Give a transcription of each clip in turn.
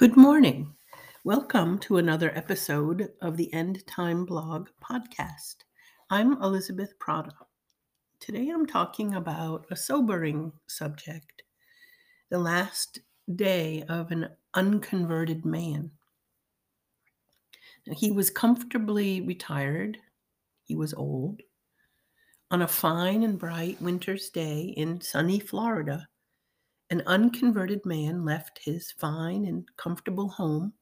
Good morning. Welcome to another episode of the End Time Blog podcast. I'm Elizabeth Prata. Today I'm talking about a sobering subject the last day of an unconverted man. He was comfortably retired, he was old. On a fine and bright winter's day in sunny Florida, an unconverted man left his fine and comfortable home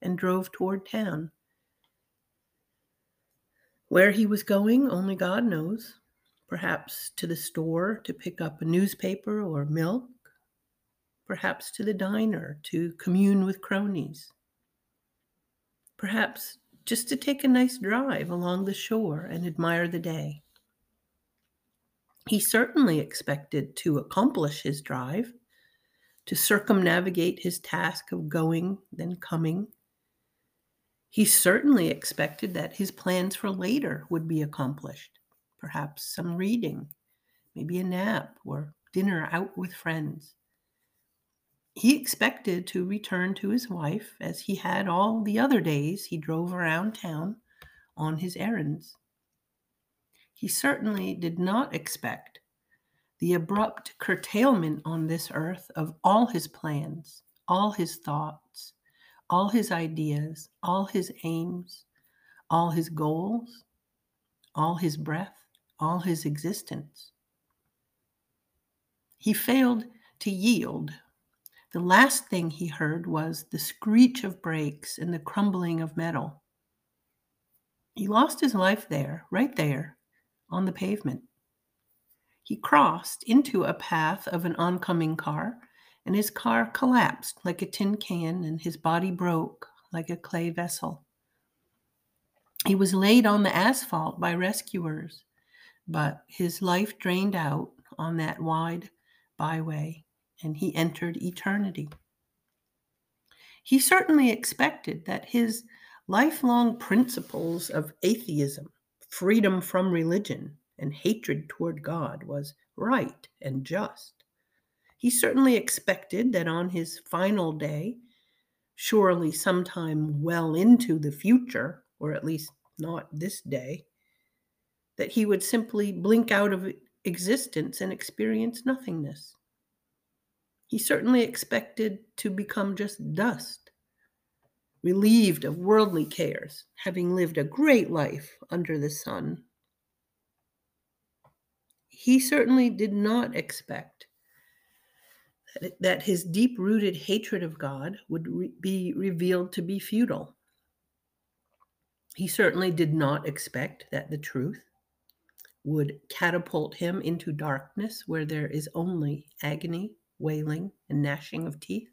and drove toward town. Where he was going, only God knows. Perhaps to the store to pick up a newspaper or milk. Perhaps to the diner to commune with cronies. Perhaps just to take a nice drive along the shore and admire the day. He certainly expected to accomplish his drive to circumnavigate his task of going, then coming. He certainly expected that his plans for later would be accomplished. Perhaps some reading, maybe a nap, or dinner out with friends. He expected to return to his wife as he had all the other days he drove around town on his errands. He certainly did not expect the abrupt curtailment on this earth of all his plans, all his thoughts, all his ideas, all his aims, all his goals, all his breath, all his existence. He failed to yield. The last thing he heard was the screech of brakes and the crumbling of metal. He lost his life there, right there, on the pavement. He crossed into a path of an oncoming car, and his car collapsed like a tin can, and his body broke like a clay vessel. He was laid on the asphalt by rescuers, but his life drained out on that wide byway, and he entered eternity. He certainly expected that his lifelong principles of atheism, freedom from religion, and hatred toward God was right and just. He certainly expected that on his final day, surely sometime well into the future, or at least not this day, that he would simply blink out of existence and experience nothingness. He certainly expected to become just dust, relieved of worldly cares, having lived a great life under the sun he certainly did not expect that his deep rooted hatred of God would re- be revealed to be futile. He certainly did not expect that the truth would catapult him into darkness where there is only agony, wailing, and gnashing of teeth.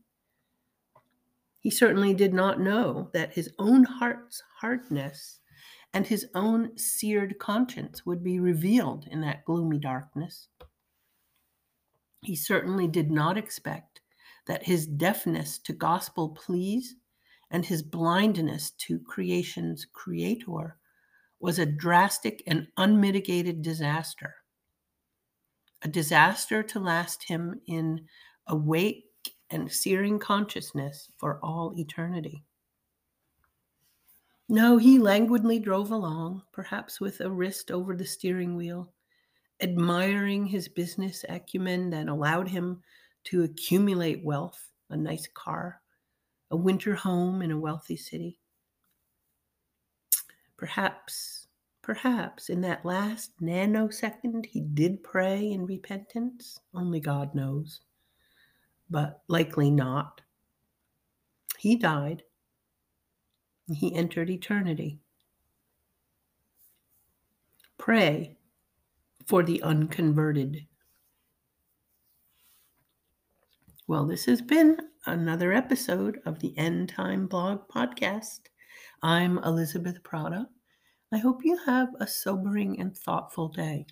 He certainly did not know that his own heart's hardness and his own seared conscience would be revealed in that gloomy darkness. He certainly did not expect that his deafness to gospel pleas and his blindness to creation's creator was a drastic and unmitigated disaster. A disaster to last him in awake and searing consciousness for all eternity. No, he languidly drove along, perhaps with a wrist over the steering wheel, admiring his business acumen that allowed him to accumulate wealth, a nice car, a winter home in a wealthy city. Perhaps, perhaps in that last nanosecond he did pray in repentance, only God knows, but likely not. He died he entered eternity. Pray for the unconverted. Well, this has been another episode of the End Time Blog Podcast. I'm Elizabeth Prata. I hope you have a sobering and thoughtful day.